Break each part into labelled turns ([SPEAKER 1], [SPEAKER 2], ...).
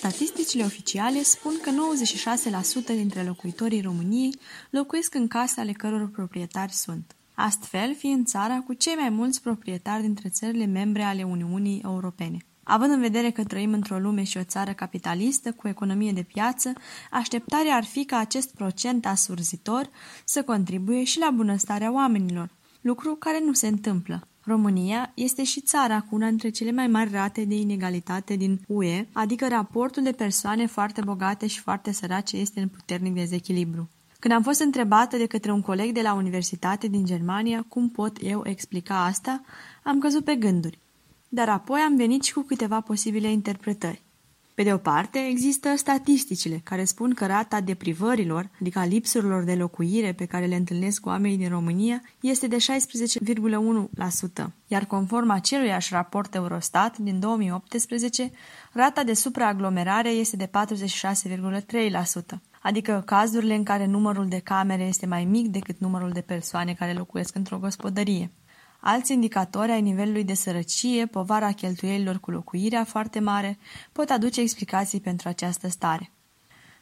[SPEAKER 1] Statisticile oficiale spun că 96% dintre locuitorii României locuiesc în case ale căror proprietari sunt. Astfel, fiind țara cu cei mai mulți proprietari dintre țările membre ale Uniunii Europene. Având în vedere că trăim într-o lume și o țară capitalistă cu economie de piață, așteptarea ar fi ca acest procent asurzitor să contribuie și la bunăstarea oamenilor, lucru care nu se întâmplă. România este și țara cu una dintre cele mai mari rate de inegalitate din UE, adică raportul de persoane foarte bogate și foarte sărace este în puternic dezechilibru. Când am fost întrebată de către un coleg de la universitate din Germania cum pot eu explica asta, am căzut pe gânduri. Dar apoi am venit și cu câteva posibile interpretări. Pe de o parte, există statisticile care spun că rata deprivărilor, adică a lipsurilor de locuire pe care le întâlnesc oamenii din România, este de 16,1%, iar conform aceluiași raport Eurostat din 2018, rata de supraaglomerare este de 46,3%, adică cazurile în care numărul de camere este mai mic decât numărul de persoane care locuiesc într-o gospodărie. Alți indicatori ai nivelului de sărăcie, povara cheltuielilor cu locuirea foarte mare, pot aduce explicații pentru această stare.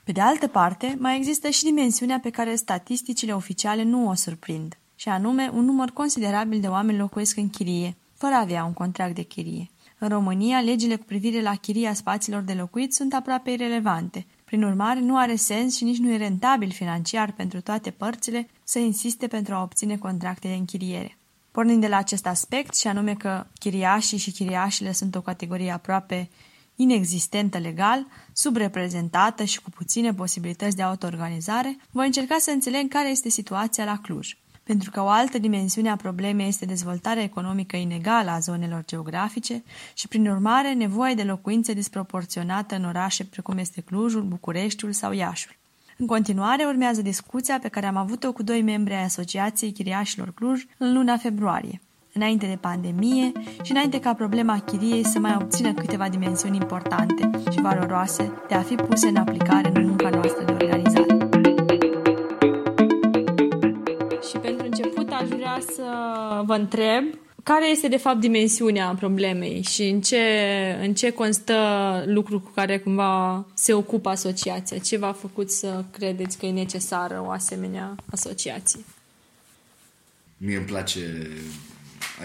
[SPEAKER 1] Pe de altă parte, mai există și dimensiunea pe care statisticile oficiale nu o surprind, și anume un număr considerabil de oameni locuiesc în chirie, fără a avea un contract de chirie. În România, legile cu privire la chiria spațiilor de locuit sunt aproape irelevante. Prin urmare, nu are sens și nici nu e rentabil financiar pentru toate părțile să insiste pentru a obține contracte de închiriere. Pornind de la acest aspect, și anume că chiriașii și chiriașile sunt o categorie aproape inexistentă legal, subreprezentată și cu puține posibilități de autoorganizare, voi încerca să înțeleg care este situația la Cluj. Pentru că o altă dimensiune a problemei este dezvoltarea economică inegală a zonelor geografice și, prin urmare, nevoia de locuințe disproporționată în orașe precum este Clujul, Bucureștiul sau Iașul. În continuare urmează discuția pe care am avut-o cu doi membri ai Asociației Chiriașilor Cluj în luna februarie, înainte de pandemie și înainte ca problema chiriei să mai obțină câteva dimensiuni importante și valoroase de a fi puse în aplicare în munca noastră de organizare. Și pentru început aș vrea să vă întreb care este de fapt dimensiunea problemei și în ce, în ce constă lucrul cu care cumva se ocupă asociația? Ce v-a făcut să credeți că e necesară o asemenea asociație?
[SPEAKER 2] Mie îmi place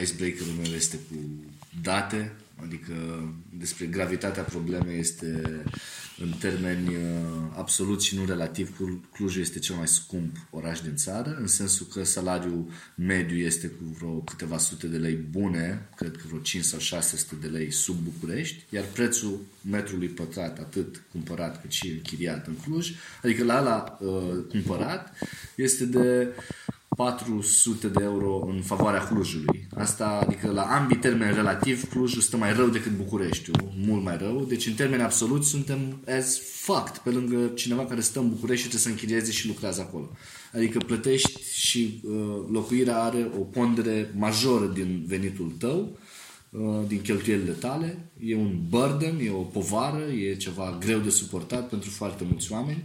[SPEAKER 2] icebreaker-ul meu este cu date, adică despre gravitatea problemei este în termeni uh, absolut și nu relativ, Clujul este cel mai scump oraș din țară, în sensul că salariul mediu este cu vreo câteva sute de lei bune, cred că vreo 5 sau 600 de lei sub București, iar prețul metrului pătrat, atât cumpărat cât și închiriat în Cluj, adică la la uh, cumpărat, este de 400 de euro în favoarea Clujului. Asta, adică la ambii termeni relativ, Clujul stă mai rău decât Bucureștiul, mult mai rău. Deci în termeni absolut suntem as fucked pe lângă cineva care stă în București și trebuie să închirieze și lucrează acolo. Adică plătești și uh, locuirea are o pondere majoră din venitul tău, uh, din cheltuielile tale. E un burden, e o povară, e ceva greu de suportat pentru foarte mulți oameni.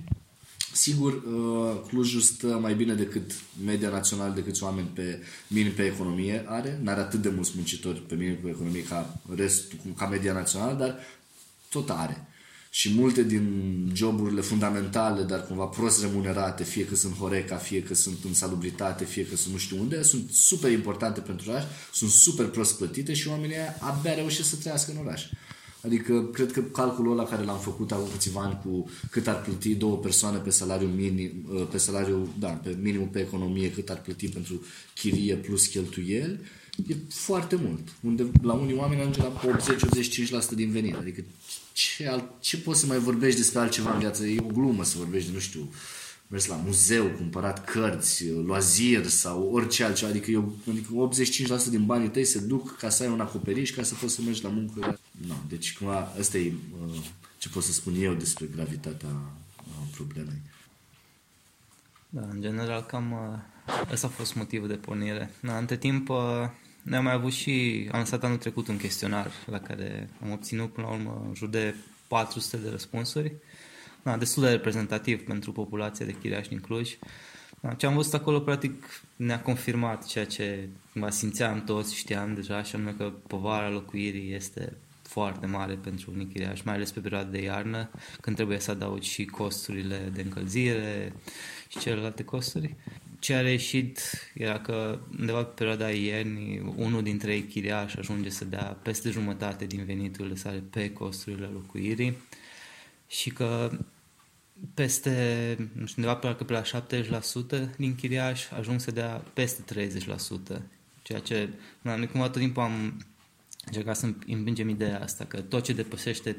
[SPEAKER 2] Sigur, uh, Clujul stă mai bine decât media națională, decât oameni pe minim pe economie are. N-are atât de mulți muncitori pe minim pe economie ca, restul, ca media națională, dar tot are. Și multe din joburile fundamentale, dar cumva prost remunerate, fie că sunt Horeca, fie că sunt în salubritate, fie că sunt nu știu unde, sunt super importante pentru oraș, sunt super prost plătite și oamenii abia reușesc să trăiască în oraș. Adică cred că calculul ăla care l-am făcut acum câțiva ani cu cât ar plăti două persoane pe salariu minim, uh, pe salariu, da, pe minimul pe economie, cât ar plăti pentru chirie plus cheltuieli, e foarte mult. Unde la unii oameni ajunge la 80-85% din venit. Adică ce, alt, ce poți să mai vorbești despre altceva în viață? E o glumă să vorbești de, nu știu, mers la muzeu, cumpărat cărți, loazir sau orice altceva. Adică, eu, adică 85% din banii tăi se duc ca să ai un acoperiș, ca să poți să mergi la muncă. No, deci, cumva, ăsta e uh, ce pot să spun eu despre gravitatea uh, problemei.
[SPEAKER 3] Da, în general, cam uh, ăsta a fost motivul de pornire. Da, între timp, uh, ne-am mai avut și, am lăsat anul trecut un chestionar la care am obținut până la urmă în jur de 400 de răspunsuri na, destul de reprezentativ pentru populația de chiriași din Cluj. Na, ce am văzut acolo, practic, ne-a confirmat ceea ce mă simțeam toți, știam deja, și anume că povara locuirii este foarte mare pentru unii chiriași, mai ales pe perioada de iarnă, când trebuie să adaugi și costurile de încălzire și celelalte costuri. Ce a reieșit era că undeva pe perioada iernii, unul dintre ei chiriași ajunge să dea peste jumătate din veniturile sale pe costurile locuirii și că peste, nu știu, undeva parcă pe la 70% din chiriași ajung să dea peste 30%. Ceea ce, noi cumva tot timpul am încercat să împingem ideea asta, că tot ce depășește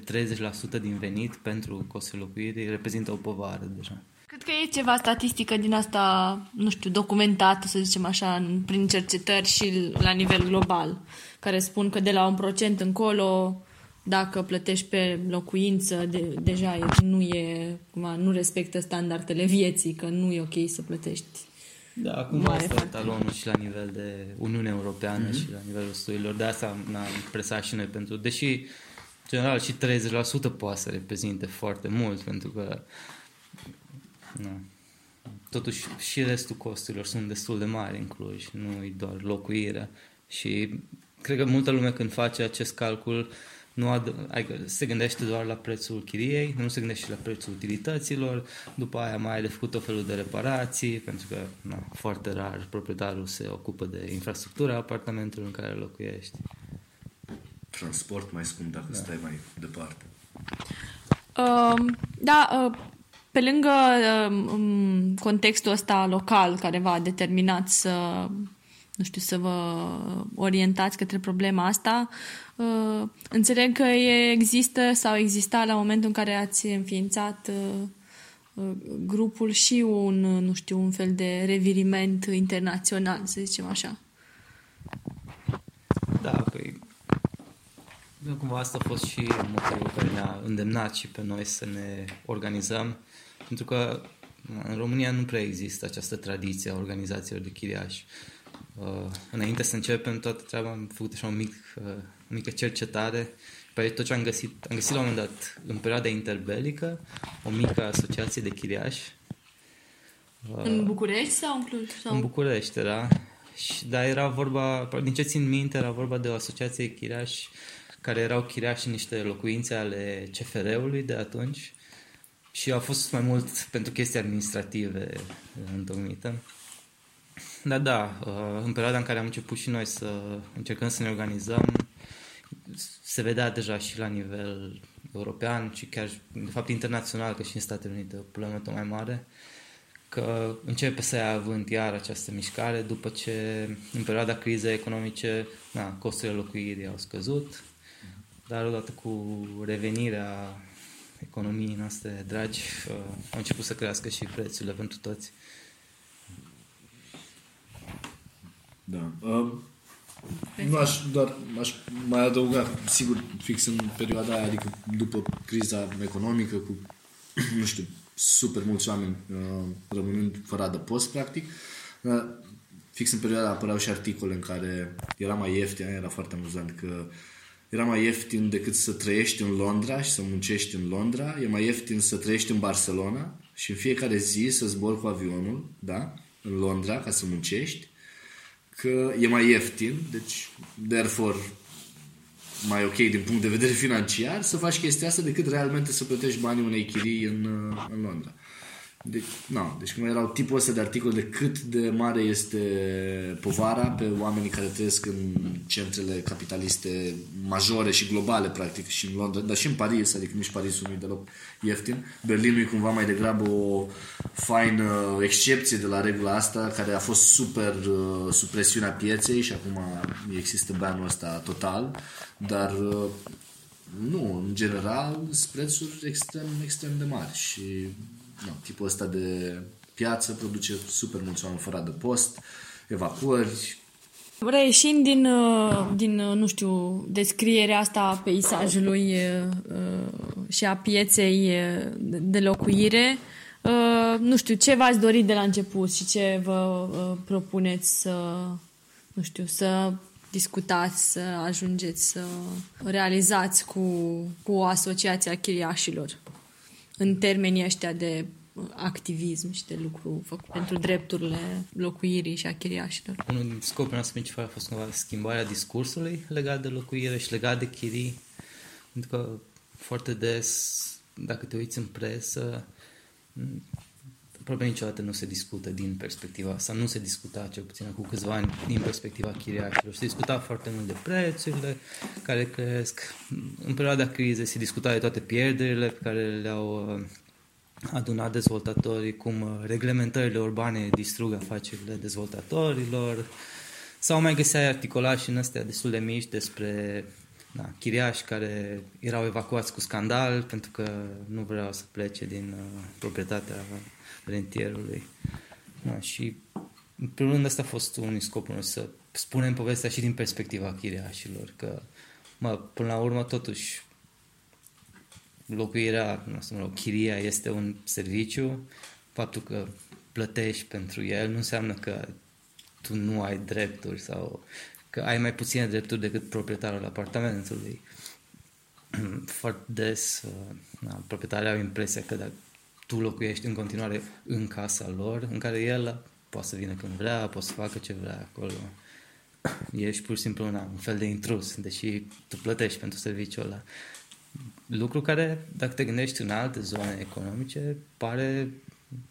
[SPEAKER 3] 30% din venit pentru costul locuirii reprezintă o povară deja.
[SPEAKER 4] Cred că e ceva statistică din asta, nu știu, documentată, să zicem așa, prin cercetări și la nivel global, care spun că de la un procent încolo dacă plătești pe locuință, de, deja nu e, cumva, nu respectă standardele vieții, că nu e ok să plătești.
[SPEAKER 3] Da, acum asta e talonul și la nivel de Uniune Europeană mm-hmm. și la nivelul studiilor. De asta ne-am presat și noi pentru, deși general și 30% poate să reprezinte foarte mult, pentru că nu, totuși și restul costurilor sunt destul de mari în Cluj, nu e doar locuirea. Și cred că multă lume când face acest calcul uh, nu ad- adică se gândește doar la prețul chiriei, nu se gândește la prețul utilităților, după aia mai ai de făcut o felul de reparații, pentru că na, foarte rar proprietarul se ocupă de infrastructura apartamentului în care locuiești.
[SPEAKER 2] Transport mai scump dacă da. stai mai departe.
[SPEAKER 4] Uh, da, uh, pe lângă uh, contextul ăsta local care v-a determinat să nu știu, să vă orientați către problema asta. Uh, înțeleg că există sau exista la momentul în care ați înființat uh, uh, grupul și un, nu știu, un fel de reviriment internațional, să zicem așa.
[SPEAKER 3] Da, păi cumva asta a fost și motivul care ne-a îndemnat și pe noi să ne organizăm, pentru că în România nu prea există această tradiție a organizațiilor de chiriași. Uh, înainte să începem toată treaba am făcut așa un mic, uh, o mică cercetare pe tot ce am găsit. Am găsit la un moment dat, în perioada interbelică, o mică asociație de chiriași.
[SPEAKER 4] Uh, în București sau în Cluj? Sau?
[SPEAKER 3] În București era. Și, dar era vorba, din ce țin minte, era vorba de o asociație de chiriași care erau chiriași în niște locuințe ale CFR-ului de atunci și a fost mai mult pentru chestii administrative întocmită. Da, da, uh, în perioada în care am început și noi să încercăm să ne organizăm, se vedea deja și la nivel european și chiar, de fapt, internațional, că și în Statele Unite o problemă tot mai mare, că începe să ia avânt iar această mișcare după ce, în perioada crizei economice, na, costurile locuirii au scăzut, dar odată cu revenirea economiei noastre dragi, uh, au început să crească și prețurile pentru toți.
[SPEAKER 2] Da. Um, nu aș, doar aș mai adăuga, sigur, fix în perioada aia, adică după criza economică, cu, nu știu, super mulți oameni uh, rămânând fără adăpost, practic. Uh, fix în perioada apăreau și articole în care era mai ieftin, era foarte amuzant că era mai ieftin decât să trăiești în Londra și să muncești în Londra, e mai ieftin să trăiești în Barcelona și în fiecare zi să zbori cu avionul, da, în Londra ca să muncești că e mai ieftin, deci therefore mai ok din punct de vedere financiar să faci chestia asta decât realmente să plătești banii unei chirii în, în Londra. Deci, na, deci cum erau tipul ăsta de articol de cât de mare este povara pe oamenii care trăiesc în centrele capitaliste majore și globale, practic, și în Londra, dar și în Paris, adică nici Parisul nu e deloc ieftin. Berlinul e cumva mai degrabă o faină excepție de la regula asta, care a fost super uh, sub presiunea pieței și acum există banul ăsta total, dar uh, nu, în general, sunt prețuri extrem, extrem de mari și no, tipul ăsta de piață produce super mulți oameni fără de post, evacuări.
[SPEAKER 4] Reieșind din, uh, din, uh, nu știu, descrierea asta a peisajului uh, și a pieței de locuire, nu știu, ce v-ați dorit de la început și ce vă propuneți să, nu știu, să discutați, să ajungeți să realizați cu, cu Asociația Chiriașilor? În termenii ăștia de activism și de lucru făcut pentru drepturile locuirii și a chiriașilor.
[SPEAKER 3] Unul din scopurile noastre principale a fost cumva schimbarea discursului legat de locuire și legat de chirii. Pentru că foarte des, dacă te uiți în presă, aproape niciodată nu se discută din perspectiva sau nu se discuta cel puțin cu câțiva ani din perspectiva chiriașilor. Se discuta foarte mult de prețurile care cresc. În perioada crizei se discuta de toate pierderile pe care le-au uh, adunat dezvoltatorii, cum uh, reglementările urbane distrug afacerile dezvoltatorilor. Sau mai găseai articolași în astea destul de mici despre da, chiriași care erau evacuați cu scandal pentru că nu vreau să plece din uh, proprietatea rentierului. Da, și în primul rând asta a fost unul din scopul să spunem povestea și din perspectiva chiriașilor, că mă, până la urmă totuși locuirea, nu știu, mă rog, chiria este un serviciu, faptul că plătești pentru el nu înseamnă că tu nu ai drepturi sau că ai mai puține drepturi decât proprietarul apartamentului. Foarte des, uh, na, proprietarii au impresia că dacă tu locuiești în continuare în casa lor, în care el poate să vină când vrea, poate să facă ce vrea acolo. Ești pur și simplu una, un fel de intrus, deși tu plătești pentru serviciul ăla. Lucru care, dacă te gândești în alte zone economice, pare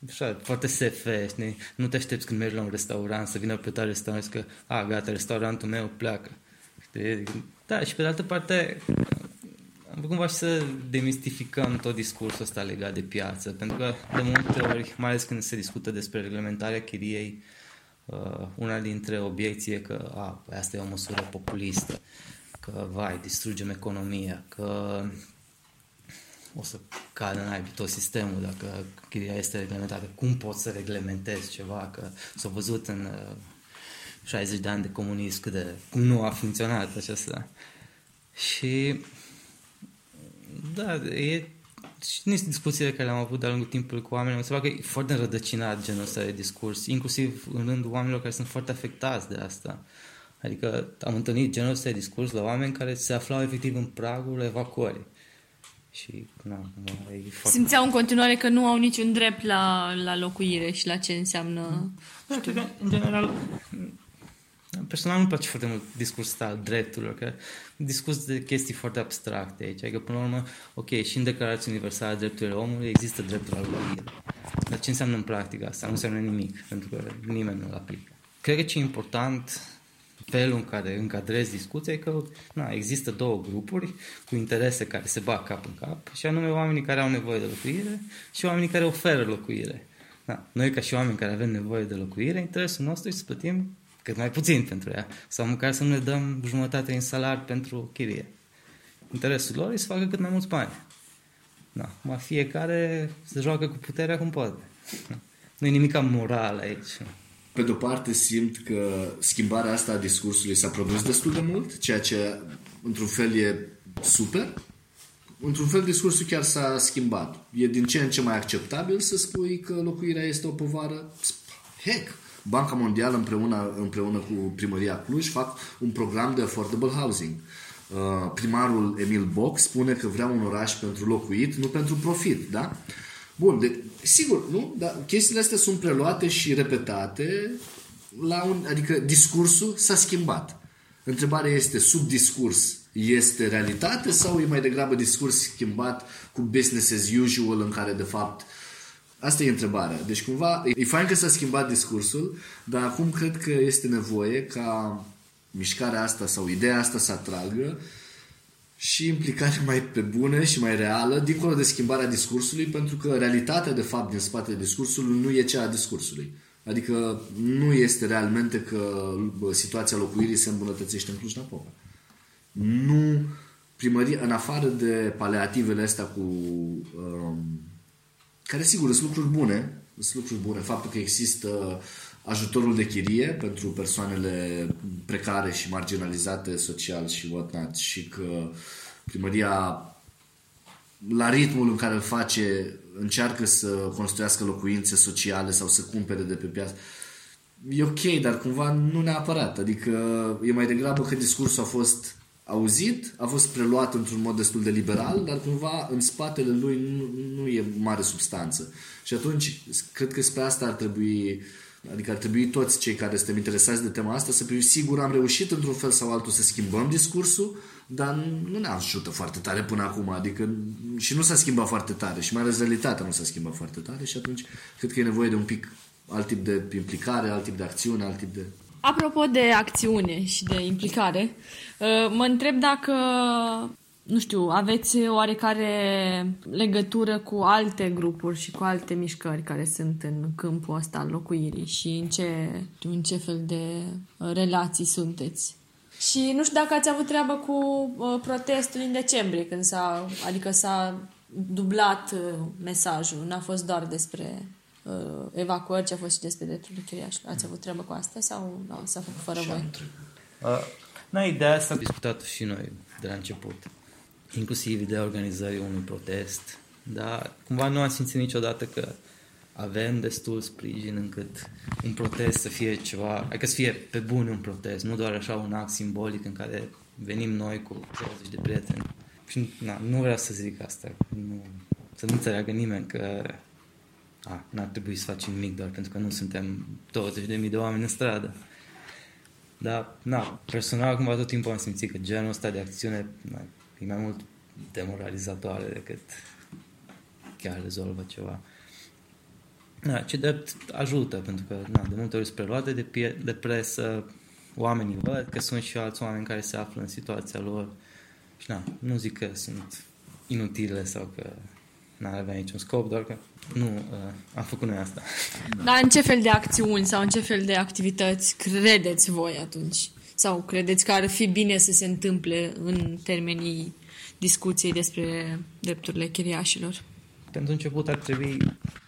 [SPEAKER 3] așa, foarte SF, știi? Nu te aștepți când mergi la un restaurant să vină pe tare restaurant și că, a, gata, restaurantul meu pleacă. Știi? Da, și pe de altă parte, am cumva și să demistificăm tot discursul ăsta legat de piață, pentru că de multe ori, mai ales când se discută despre reglementarea chiriei, uh, una dintre obiecții e că a, păi asta e o măsură populistă, că vai, distrugem economia, că o să cadă în aibii tot sistemul dacă chiria este reglementată. Cum poți să reglementezi ceva? Că s-a văzut în uh, 60 de ani de comunism cât de, cum nu a funcționat acesta. Și da, e și niște discuțiile care le-am avut de-a lungul timpului cu oamenii, mi se că e foarte înrădăcinat genul ăsta de discurs, inclusiv în rândul oamenilor care sunt foarte afectați de asta. Adică am întâlnit genul ăsta de discurs la oameni care se aflau efectiv în pragul evacuării. Și, na, e
[SPEAKER 1] foarte... Simțeau în continuare că nu au niciun drept la, la locuire și la ce înseamnă...
[SPEAKER 3] Da, știu. Că, în general, Personal nu place foarte mult discursul al drepturilor, că discurs de chestii foarte abstracte aici. Adică, până la urmă, ok, și în Declarația Universală a Drepturilor Omului există dreptul la locuire. Dar ce înseamnă în practică asta? Nu înseamnă nimic, pentru că nimeni nu-l aplică. Cred că ce e important felul în care încadrezi discuția e că na, există două grupuri cu interese care se bat cap în cap și anume oamenii care au nevoie de locuire și oamenii care oferă locuire. Da. Noi ca și oameni care avem nevoie de locuire, interesul nostru este să plătim cât mai puțin pentru ea, sau măcar să nu ne dăm jumătate în salar pentru chirie. Interesul lor e să facă cât mai mulți bani. Da. Ma fiecare se joacă cu puterea cum poate. Nu e nimic moral aici.
[SPEAKER 2] Pe de-o parte simt că schimbarea asta a discursului s-a produs destul de mult, ceea ce într-un fel e super. Într-un fel discursul chiar s-a schimbat. E din ce în ce mai acceptabil să spui că locuirea este o povară. Heck! Banca Mondială împreună, împreună cu Primăria Cluj fac un program de affordable housing. Uh, primarul Emil Boc spune că vrea un oraș pentru locuit, nu pentru profit, da? Bun, de, sigur, nu? Dar chestiile astea sunt preluate și repetate la un, adică discursul s-a schimbat. Întrebarea este, sub discurs este realitate sau e mai degrabă discurs schimbat cu business as usual în care de fapt Asta e întrebarea. Deci cumva e fain că s-a schimbat discursul, dar acum cred că este nevoie ca mișcarea asta sau ideea asta să atragă și implicare mai pe bune și mai reală, dincolo de schimbarea discursului, pentru că realitatea, de fapt, din spatele discursului nu e cea a discursului. Adică nu este realmente că situația locuirii se îmbunătățește în Cluj-Napoca. Nu primăria, în afară de paleativele astea cu um, care sigur sunt lucruri bune, sunt lucruri bune. Faptul că există ajutorul de chirie pentru persoanele precare și marginalizate social și whatnot și că primăria la ritmul în care îl face încearcă să construiască locuințe sociale sau să cumpere de pe piață e ok, dar cumva nu neapărat. Adică e mai degrabă că discursul a fost auzit, a fost preluat într-un mod destul de liberal, dar cumva în spatele lui nu, nu e mare substanță. Și atunci, cred că spre asta ar trebui Adică ar trebui toți cei care suntem interesați de tema asta să fim sigur am reușit într-un fel sau altul să schimbăm discursul, dar nu ne ajută foarte tare până acum. Adică și nu s-a schimbat foarte tare și mai ales realitatea nu s-a schimbat foarte tare și atunci cred că e nevoie de un pic alt tip de implicare, alt tip de acțiune, alt tip de...
[SPEAKER 4] Apropo de acțiune și de implicare, uh, mă întreb dacă nu știu, aveți oarecare legătură cu alte grupuri și cu alte mișcări care sunt în câmpul ăsta al locuirii și în ce, în ce fel de uh, relații sunteți? Și nu știu dacă ați avut treabă cu uh, protestul în decembrie, când s-a, adică s-a dublat uh, mesajul, n-a fost doar despre uh, evacuări, ci a fost și despre dreptul de chiriaș. Ați avut treabă cu asta sau nu, s-a făcut fără voi?
[SPEAKER 3] Uh, na, ideea asta am discutat și noi de la început inclusiv ideea organizării unui protest, dar cumva nu am simțit niciodată că avem destul sprijin încât un protest să fie ceva, adică să fie pe bun un protest, nu doar așa un act simbolic în care venim noi cu 20 de prieteni. Și na, nu vreau să zic asta, nu, să nu înțeleagă nimeni că a, n-ar trebui să facem nimic doar pentru că nu suntem 20.000 de oameni în stradă. Dar, na, personal, cumva tot timpul am simțit că genul ăsta de acțiune na, e mai mult demoralizatoare decât chiar rezolvă ceva. Da, ce drept ajută, pentru că na, de multe ori sunt preluate de, pie- de presă, oamenii văd că sunt și alți oameni care se află în situația lor și na, nu zic că sunt inutile sau că n-ar avea niciun scop, doar că nu uh, am făcut noi asta.
[SPEAKER 4] Dar în ce fel de acțiuni sau în ce fel de activități credeți voi atunci? Sau credeți că ar fi bine să se întâmple în termenii discuției despre drepturile chiriașilor?
[SPEAKER 3] Pentru început ar trebui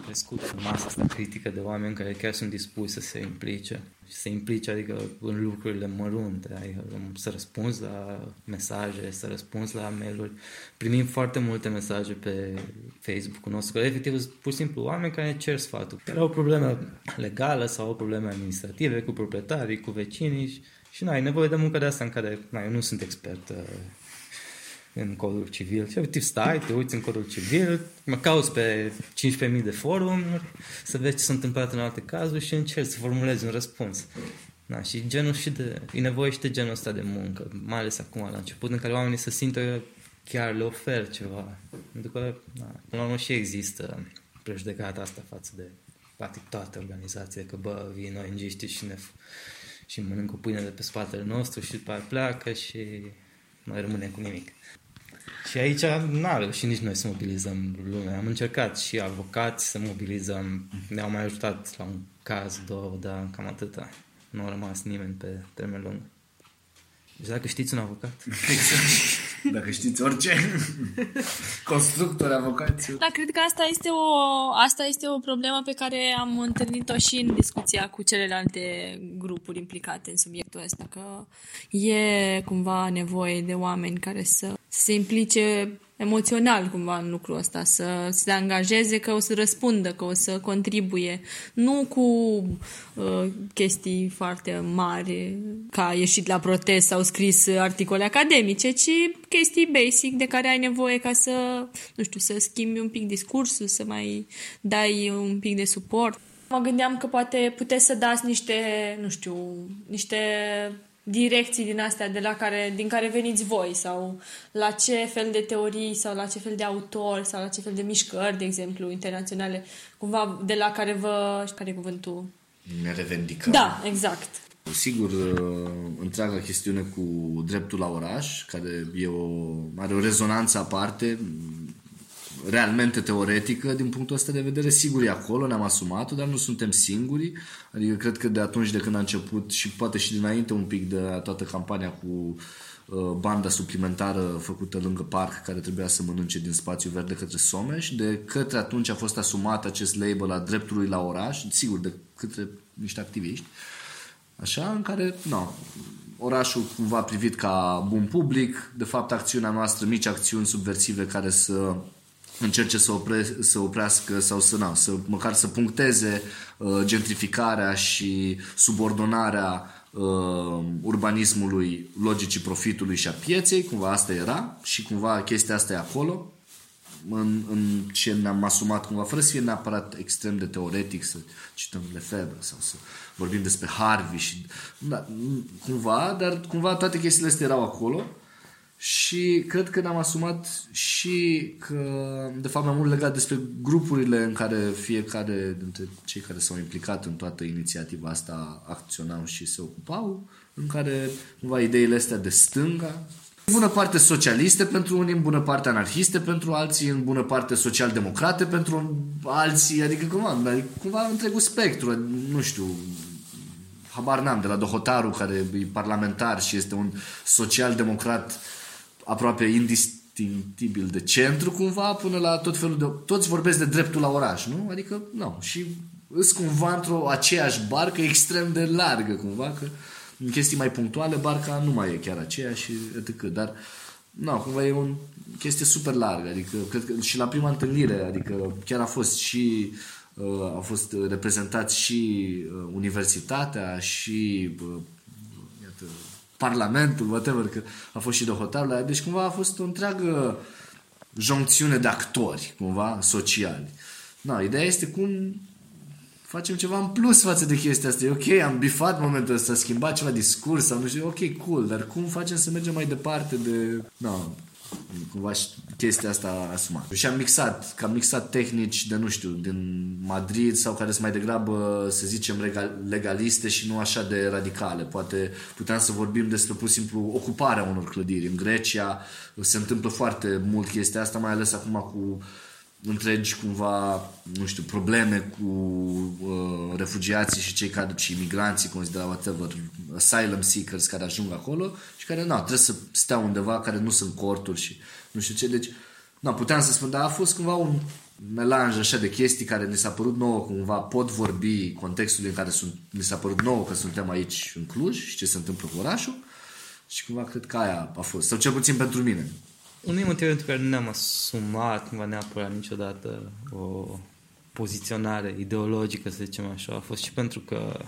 [SPEAKER 3] crescut masa asta critică de oameni care chiar sunt dispuși să se implice. Și să se implice, adică în lucrurile mărunte, adică să răspunzi la mesaje, să răspunzi la mail-uri. Primim foarte multe mesaje pe Facebook-ul nostru, care efectiv pur și simplu oameni care ne cer sfatul. Care au o problemă legală sau au probleme administrative cu proprietarii, cu vecinii și și nu ai nevoie de muncă de asta în care na, eu nu sunt expert uh, în codul civil. Și efectiv stai, te uiți în codul civil, mă cauți pe 15.000 de forumuri, să vezi ce s-a întâmplat în alte cazuri și încerci să formulezi un răspuns. Da, și genul și de, e nevoie și de genul ăsta de muncă, mai ales acum la început, în care oamenii să simtă că chiar le ofer ceva. Pentru că, da, până la urmă și există prejudecata asta față de practic toate organizațiile, că bă, vin ong și ne și mănâncă pâine de pe spatele nostru și după aia pleacă și mai rămâne cu nimic. Și aici n-a reușit nici noi să mobilizăm lumea. Am încercat și avocați să mobilizăm. Ne-au mai ajutat la un caz, două, dar cam atâta. Nu a rămas nimeni pe termen lung. Deci dacă știți un avocat...
[SPEAKER 2] Exact. Dacă știți orice. Constructor, avocați.
[SPEAKER 4] Da, cred că asta este, o, asta este o problemă pe care am întâlnit-o și în discuția cu celelalte grupuri implicate în subiectul ăsta, că e cumva nevoie de oameni care să se implice emoțional cumva în lucrul ăsta, să se angajeze că o să răspundă, că o să contribuie, nu cu uh, chestii foarte mari, ca a ieșit la protest sau scris articole academice, ci chestii basic de care ai nevoie ca să, nu știu, să schimbi un pic discursul, să mai dai un pic de suport. Mă gândeam că poate puteți să dați niște, nu știu, niște direcții din astea de la care, din care veniți voi sau la ce fel de teorii sau la ce fel de autori sau la ce fel de mișcări, de exemplu, internaționale, cumva de la care vă... care e cuvântul?
[SPEAKER 2] Ne revendicăm.
[SPEAKER 4] Da, exact.
[SPEAKER 2] Sigur, uh, întreaga chestiune cu dreptul la oraș, care e o, are o rezonanță aparte, realmente teoretică din punctul ăsta de vedere. Sigur, e acolo, ne-am asumat-o, dar nu suntem singuri. Adică cred că de atunci de când a început și poate și dinainte un pic de toată campania cu uh, banda suplimentară făcută lângă parc care trebuia să mănânce din spațiu verde către Someș. De către atunci a fost asumat acest label a dreptului la oraș, sigur, de către niște activiști. Așa, în care, no, orașul cumva privit ca bun public, de fapt acțiunea noastră, mici acțiuni subversive care să încerce să, opre, să oprească sau să, na, să măcar să puncteze uh, gentrificarea și subordonarea uh, urbanismului, logicii profitului și a pieței, cumva asta era și cumva chestia asta e acolo. în, în ce ne-am asumat cumva, fără să fie neapărat extrem de teoretic, să cităm Lefebvre sau să vorbim despre Harvey și da, cumva, dar cumva toate chestiile astea erau acolo și cred că ne-am asumat și că, de fapt, mai mult legat despre grupurile în care fiecare dintre cei care s-au implicat în toată inițiativa asta acționau și se ocupau, în care, cumva, ideile astea de stânga, în bună parte socialiste pentru unii, în bună parte anarhiste pentru alții, în bună parte social-democrate pentru alții, adică cumva, adică, cumva întregul spectru, nu știu, habar n-am, de la Dohotaru, care e parlamentar și este un social-democrat aproape indistinctibil de centru cumva, până la tot felul de... Toți vorbesc de dreptul la oraș, nu? Adică, nu. Și îs cumva într-o aceeași barcă extrem de largă cumva, că în chestii mai punctuale barca nu mai e chiar aceea și etc. Dar, nu, cumva e o chestie super largă, adică cred că și la prima întâlnire, adică chiar a fost și uh, au fost reprezentați și uh, universitatea și uh, iată, Parlamentul, whatever, că a fost și de hotel. Deci cumva a fost o întreagă joncțiune de actori, cumva, sociali. Na, ideea este cum facem ceva în plus față de chestia asta. E ok, am bifat momentul ăsta, schimbat ceva discurs sau nu știu, ok, cool, dar cum facem să mergem mai departe de... Na, cumva chestia asta asumat. Și am mixat, că am mixat tehnici de, nu știu, din Madrid sau care sunt mai degrabă, să zicem, legaliste și nu așa de radicale. Poate puteam să vorbim despre pur și simplu ocuparea unor clădiri. În Grecia se întâmplă foarte mult chestia asta, mai ales acum cu întregi cumva, nu știu, probleme cu uh, refugiații și cei care și imigranții considera whatever, asylum seekers care ajung acolo și care, na, trebuie să stea undeva, care nu sunt corturi și nu știu ce. Deci, na, puteam să spun, dar a fost cumva un melanj așa de chestii care ne s-a părut nouă cumva, pot vorbi contextul în care sunt, ne s-a părut nouă că suntem aici în Cluj și ce se întâmplă cu orașul și cumva cred că aia a fost, sau cel puțin pentru mine.
[SPEAKER 3] Unul motiv pentru care nu ne-am asumat cumva neapărat niciodată o poziționare ideologică, să zicem așa, a fost și pentru că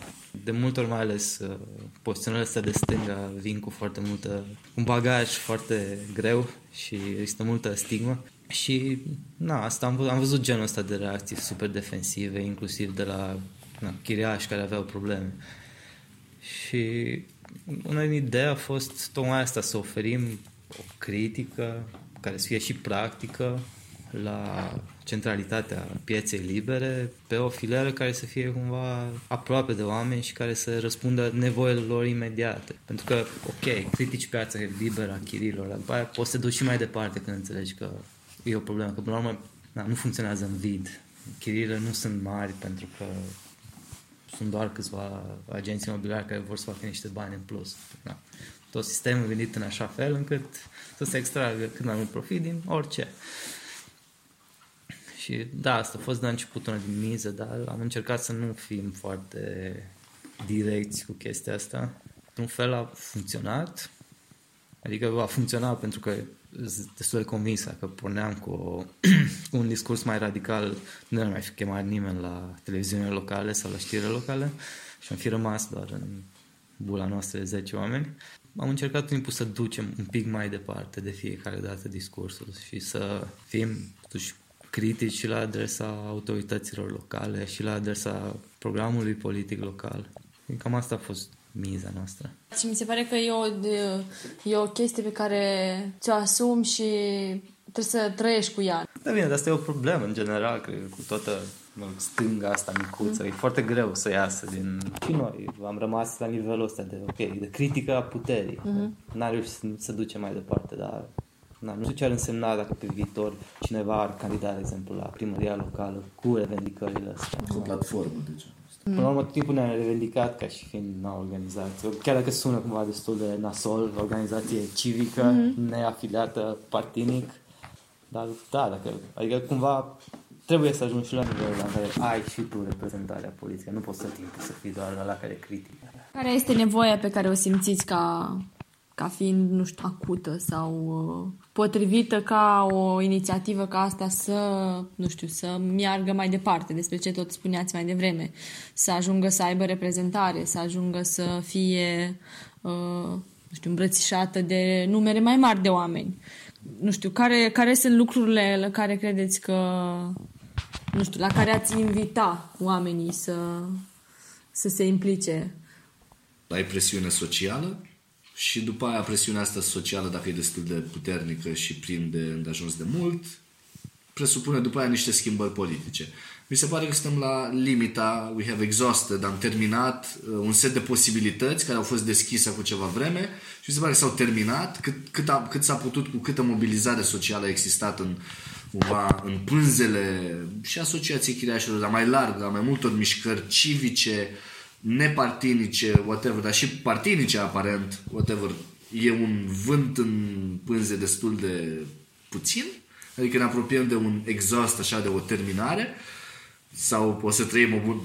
[SPEAKER 3] de multe ori, mai ales uh, poziționările astea de stânga vin cu foarte multă, un bagaj foarte greu și există multă stigmă și na, asta am, am văzut genul ăsta de reacții super defensive, inclusiv de la na, chiriași care aveau probleme. Și una din idei a fost tocmai asta, să oferim o critică care să fie și practică la centralitatea pieței libere pe o filieră care să fie cumva aproape de oameni și care să răspundă nevoilor lor imediate. Pentru că, ok, critici piața liberă a chirilor, dar după aia poți să duci și mai departe când înțelegi că e o problemă, că până la urmă na, nu funcționează în vid. Chirile nu sunt mari pentru că sunt doar câțiva agenții imobiliari care vor să facă niște bani în plus. Da tot sistemul gândit în așa fel încât să se extragă cât mai mult profit din orice. Și da, asta a fost de la început una din mize, dar am încercat să nu fim foarte direcți cu chestia asta. Într-un fel a funcționat, adică a funcționat pentru că sunt destul de convins că porneam cu, cu un discurs mai radical, nu ar mai fi chemat nimeni la televiziunile locale sau la știrile locale și am fi rămas doar în bula noastră de 10 oameni am încercat timpul să ducem un pic mai departe de fiecare dată discursul și să fim totuși critici și la adresa autorităților locale și la adresa programului politic local. Cam asta a fost miza noastră.
[SPEAKER 1] Și mi se pare că e o, e o chestie pe care ți-o asumi și trebuie să trăiești cu ea.
[SPEAKER 3] Da, bine, dar asta e o problemă în general, cred, cu toată mă rog, stânga asta micuță, mm. e foarte greu să iasă din... Și noi am rămas la nivelul ăsta de, ok, de critică a puterii. Mm-hmm. N-a reușit să, să duce mai departe, dar na, nu știu ce ar însemna dacă pe viitor cineva ar candida, de exemplu, la primăria locală cu revendicările astea.
[SPEAKER 2] Cu o platformă, deci.
[SPEAKER 3] Până la urmă, timpul ne-a revendicat ca și fiind o organizație. Chiar dacă sună cumva destul de nasol, organizație civică, mm-hmm. neafiliată partinic, dar da, dacă, adică cumva trebuie să ajungi și la nivelul la care ai și tu reprezentarea politică. Nu poți să timpul să fii doar la care critică.
[SPEAKER 1] Care este nevoia pe care o simțiți ca, ca fiind, nu știu, acută sau uh, potrivită ca o inițiativă ca asta să, nu știu, să meargă mai departe, despre ce tot spuneați mai devreme, să ajungă să aibă reprezentare, să ajungă să fie, uh, nu știu, îmbrățișată de numere mai mari de oameni.
[SPEAKER 4] Nu știu, care, care sunt lucrurile la care credeți că, nu știu, la care ați invita oamenii să, să se implice?
[SPEAKER 2] Ai presiune socială și după aia presiunea asta socială, dacă e destul de puternică și prinde ajuns de mult, presupune după aia niște schimbări politice. Mi se pare că suntem la limita, we have exhausted, am terminat uh, un set de posibilități care au fost deschise cu ceva vreme și mi se pare că s-au terminat cât, cât, a, cât s-a putut cu câtă mobilizare socială a existat în, cumva, în pânzele și asociației chiriașilor, dar mai larg, dar mai multor mișcări civice, nepartinice, whatever, dar și partinice aparent, whatever, e un vânt în pânze destul de puțin, adică ne apropiem de un exhaust așa, de o terminare? Sau o să trăim o bun...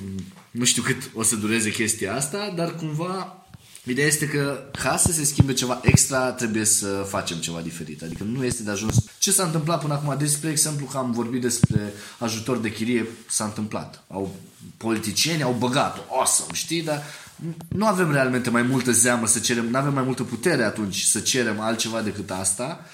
[SPEAKER 2] nu știu cât o să dureze chestia asta, dar cumva Ideea este că ca să se schimbe ceva extra, trebuie să facem ceva diferit. Adică nu este de ajuns. Ce s-a întâmplat până acum? Despre exemplu că am vorbit despre ajutor de chirie, s-a întâmplat. Au, politicieni au băgat awesome, știi? Dar nu avem realmente mai multă zeamă să cerem, nu avem mai multă putere atunci să cerem altceva decât asta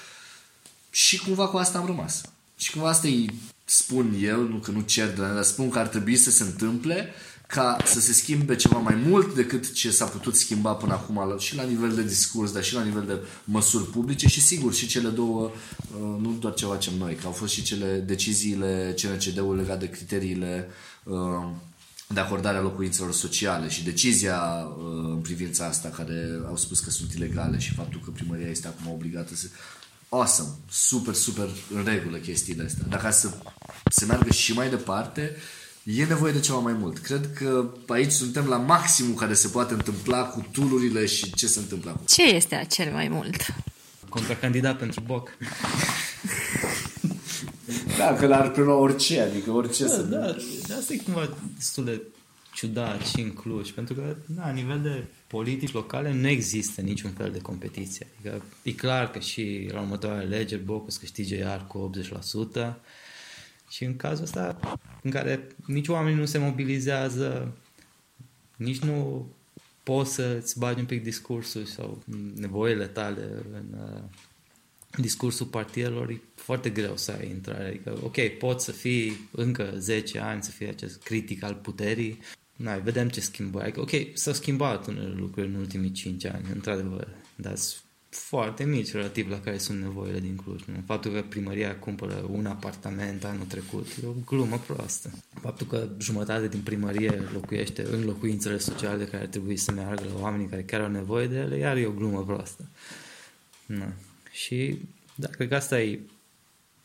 [SPEAKER 2] și cumva cu asta am rămas. Și cumva asta e spun eu, nu că nu cer de la dar spun că ar trebui să se întâmple ca să se schimbe ceva mai mult decât ce s-a putut schimba până acum și la nivel de discurs, dar și la nivel de măsuri publice și sigur și cele două, uh, nu doar ce facem noi, că au fost și cele deciziile CNCD-ului legate de criteriile uh, de acordare a locuințelor sociale și decizia uh, în privința asta care au spus că sunt ilegale și faptul că primăria este acum obligată să awesome, super, super în regulă chestiile astea. Dacă să se meargă și mai departe, e nevoie de ceva mai mult. Cred că aici suntem la maximul care se poate întâmpla cu tulurile și ce se întâmplă acum.
[SPEAKER 4] Ce este cel mai mult?
[SPEAKER 3] Contracandidat pentru Boc.
[SPEAKER 2] da, că l-ar prelua orice, adică orice
[SPEAKER 3] da,
[SPEAKER 2] să...
[SPEAKER 3] Da, da, asta e cumva destul de ciudat și în Cluj, pentru că, da, la nivel de politici locale nu există niciun fel de competiție. Adică e clar că și la următoarele alegeri Bocus câștige iar cu 80% și în cazul ăsta în care nici oamenii nu se mobilizează, nici nu poți să-ți bagi un pic discursul sau nevoile tale în uh, discursul partidelor, e foarte greu să ai intrare. Adică, ok, poți să fii încă 10 ani, să fii acest critic al puterii, Noi, vedem ce schimbă. Adică, ok, s-au schimbat unele lucruri în ultimii 5 ani, într-adevăr, dar sunt foarte mici relativ la care sunt nevoile din Cluj. Nu? Faptul că primăria cumpără un apartament anul trecut e o glumă proastă. Faptul că jumătate din primărie locuiește în locuințele sociale de care ar trebui să meargă la oamenii care chiar au nevoie de ele, iar e o glumă proastă. Nu. Și da, cred că asta e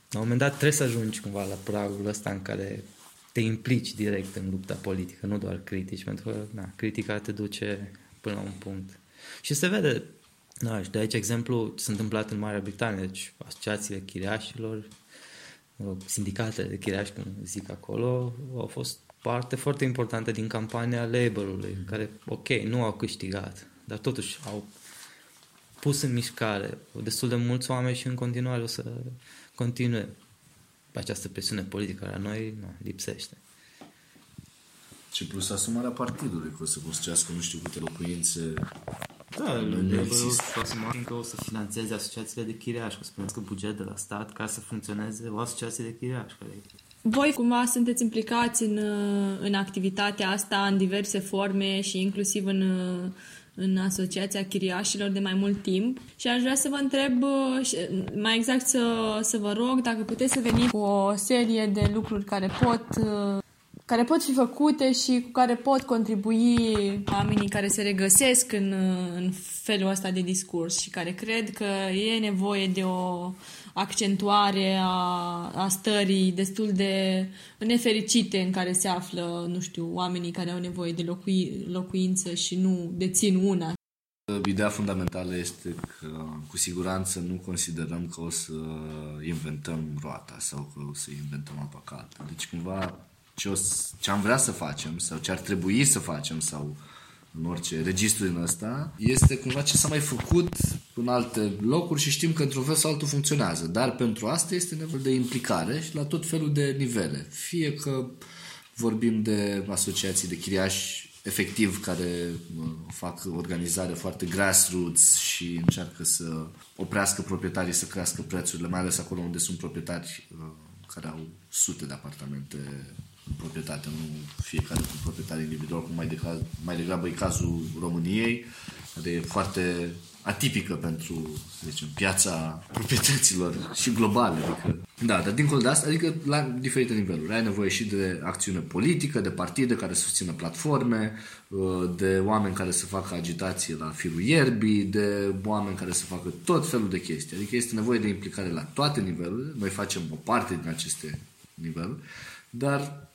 [SPEAKER 3] la un moment dat trebuie să ajungi cumva la pragul ăsta în care te implici direct în lupta politică, nu doar critici, pentru că na, critica te duce până la un punct. Și se vede, da, și de aici exemplu ce s-a întâmplat în Marea Britanie, deci asociațiile chiriașilor, sindicatele de chiriași, cum zic acolo, au fost parte foarte importantă din campania Labour-ului, mm. care, ok, nu au câștigat, dar totuși au pus în mișcare destul de mulți oameni și în continuare o să continue această presiune politică la noi nu, lipsește.
[SPEAKER 2] Și plus asumarea partidului, că o să construiască nu știu câte locuințe
[SPEAKER 3] da, nu există. că o să finanțeze asociațiile de chiriași, că spuneți buget de la stat ca să funcționeze o asociație de chiriași. Care
[SPEAKER 4] voi cumva sunteți implicați în, în activitatea asta în diverse forme și inclusiv în, în Asociația Chiriașilor de mai mult timp și aș vrea să vă întreb, mai exact să, să vă rog dacă puteți să veniți cu o serie de lucruri care pot care pot fi făcute și cu care pot contribui oamenii care se regăsesc în, în felul ăsta de discurs și care cred că e nevoie de o accentuare a, a stării destul de nefericite în care se află, nu știu, oamenii care au nevoie de locui, locuință și nu dețin una.
[SPEAKER 2] Ideea fundamentală este că cu siguranță nu considerăm că o să inventăm roata sau că o să inventăm apa caldă. Deci cumva ce, o, ce am vrea să facem sau ce ar trebui să facem sau în orice registru din ăsta, este cumva ce s-a mai făcut în alte locuri și știm că într-un fel sau altul funcționează. Dar pentru asta este nevoie de implicare și la tot felul de nivele. Fie că vorbim de asociații de chiriași efectiv care fac organizare foarte grassroots și încearcă să oprească proprietarii să crească prețurile, mai ales acolo unde sunt proprietari uh, care au sute de apartamente în proprietate, nu fiecare cu proprietari individual, cum mai, degrabă, mai degrabă e cazul României, care e foarte atipică pentru, să zicem, piața proprietăților și globale. Adică, da, dar dincolo de asta, adică la diferite niveluri. Ai nevoie și de acțiune politică, de partide care susțină platforme, uh, de oameni care să facă agitație la firul ierbii, de oameni care să facă tot felul de chestii. Adică este nevoie de implicare la toate nivelurile. Noi facem o parte din aceste niveluri, dar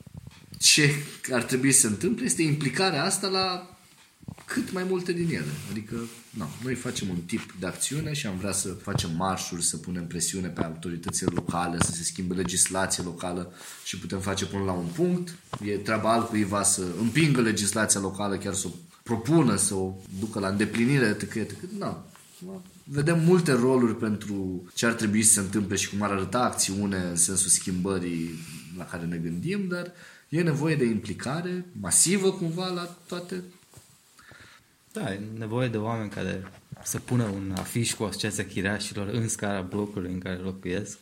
[SPEAKER 2] ce ar trebui să se întâmple este implicarea asta la cât mai multe din ele. Adică, na, noi facem un tip de acțiune și am vrea să facem marșuri, să punem presiune pe autoritățile locale, să se schimbe legislația locală și putem face până la un punct. E treaba altcuiva să împingă legislația locală, chiar să o propună, să o ducă la îndeplinire, etc. etc. Na, vedem multe roluri pentru ce ar trebui să se întâmple și cum ar arăta acțiune în sensul schimbării la care ne gândim, dar e nevoie de implicare masivă cumva la toate
[SPEAKER 3] da, e nevoie de oameni care să pună un afiș cu asociația chirașilor în scara blocului în care locuiesc.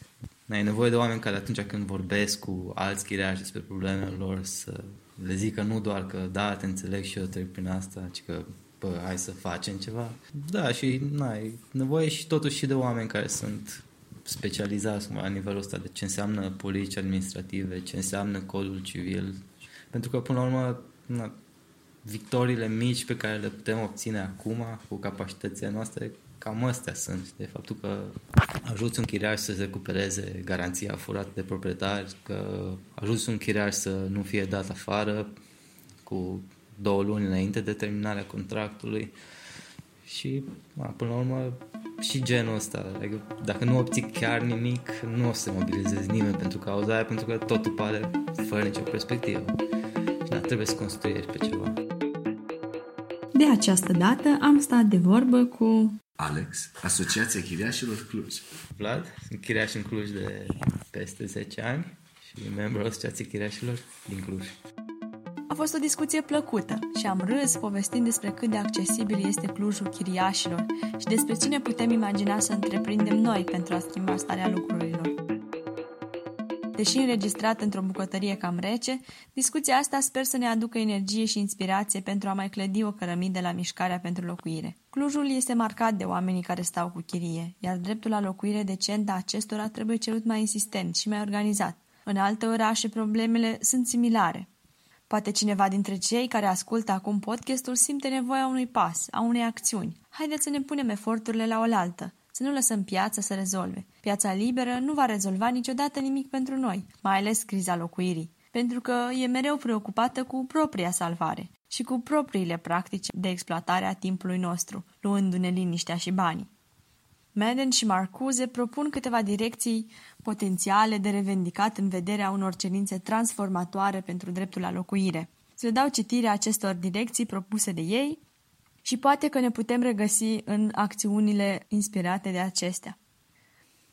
[SPEAKER 3] Da, e nevoie de oameni care atunci când vorbesc cu alți chiriași despre problemele lor să le zică nu doar că da, te înțeleg și eu trec prin asta, ci că bă, hai să facem ceva. Da, și na, e nevoie și totuși și de oameni care sunt specializați la nivelul ăsta de ce înseamnă politici administrative, ce înseamnă codul civil. Pentru că, până la urmă, na, victoriile mici pe care le putem obține acum cu capacitățile noastre, cam astea sunt. De faptul că ajuți un chiriaș să se recupereze garanția furată de proprietari, că ajuți un chiriaș să nu fie dat afară cu două luni înainte de terminarea contractului și până la urmă și genul ăsta. Adică dacă nu obții chiar nimic, nu o să mobilizezi nimeni pentru cauza aia, pentru că totul pare fără nicio perspectivă. Și da, trebuie să construiești pe ceva.
[SPEAKER 1] De această dată am stat de vorbă cu...
[SPEAKER 2] Alex, Asociația Chiriașilor Cluj.
[SPEAKER 3] Vlad, sunt chiriaș în Cluj de peste 10 ani și membru al Asociației Chiriașilor din Cluj.
[SPEAKER 1] A fost o discuție plăcută și am râs povestind despre cât de accesibil este Clujul chiriașilor și despre cine putem imagina să întreprindem noi pentru a schimba starea lucrurilor. Deși înregistrată într-o bucătărie cam rece, discuția asta sper să ne aducă energie și inspirație pentru a mai clădi o cărămidă la mișcarea pentru locuire. Clujul este marcat de oamenii care stau cu chirie, iar dreptul la locuire decentă a acestora trebuie cerut mai insistent și mai organizat. În alte orașe problemele sunt similare. Poate cineva dintre cei care ascultă acum podcastul simte nevoia unui pas, a unei acțiuni. Haideți să ne punem eforturile la oaltă să nu lăsăm piața să rezolve. Piața liberă nu va rezolva niciodată nimic pentru noi, mai ales criza locuirii, pentru că e mereu preocupată cu propria salvare și cu propriile practici de exploatare a timpului nostru, luându-ne liniștea și banii. Madden și Marcuse propun câteva direcții potențiale de revendicat în vederea unor cerințe transformatoare pentru dreptul la locuire. Să le dau citire acestor direcții propuse de ei și poate că ne putem regăsi în acțiunile inspirate de acestea.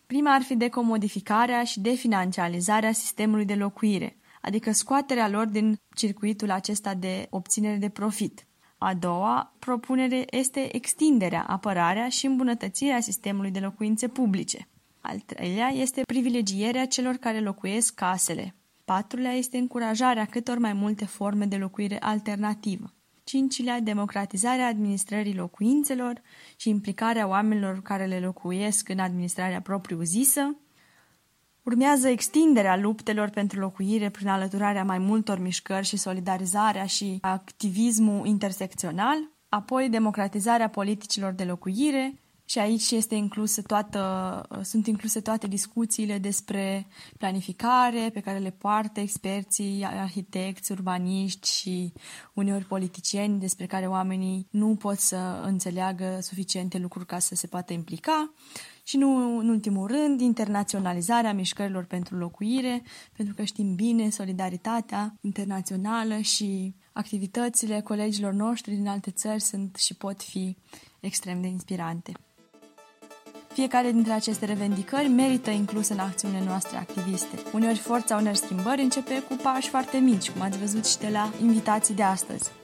[SPEAKER 1] Prima ar fi decomodificarea și definancializarea sistemului de locuire, adică scoaterea lor din circuitul acesta de obținere de profit. A doua propunere este extinderea, apărarea și îmbunătățirea sistemului de locuințe publice. Al treilea este privilegierea celor care locuiesc casele. Patrulea este încurajarea câtor mai multe forme de locuire alternativă cincilea, democratizarea administrării locuințelor și implicarea oamenilor care le locuiesc în administrarea propriu-zisă. Urmează extinderea luptelor pentru locuire prin alăturarea mai multor mișcări și solidarizarea și activismul intersecțional, apoi democratizarea politicilor de locuire, și aici este inclusă toată, sunt incluse toate discuțiile despre planificare pe care le poartă experții, arhitecți, urbaniști și uneori politicieni despre care oamenii nu pot să înțeleagă suficiente lucruri ca să se poată implica. Și nu în ultimul rând, internaționalizarea mișcărilor pentru locuire, pentru că știm bine solidaritatea internațională și activitățile colegilor noștri din alte țări sunt și pot fi extrem de inspirante. Fiecare dintre aceste revendicări merită incluse în acțiunile noastre activiste. Uneori forța unor schimbări începe cu pași foarte mici, cum ați văzut și de la invitații de astăzi.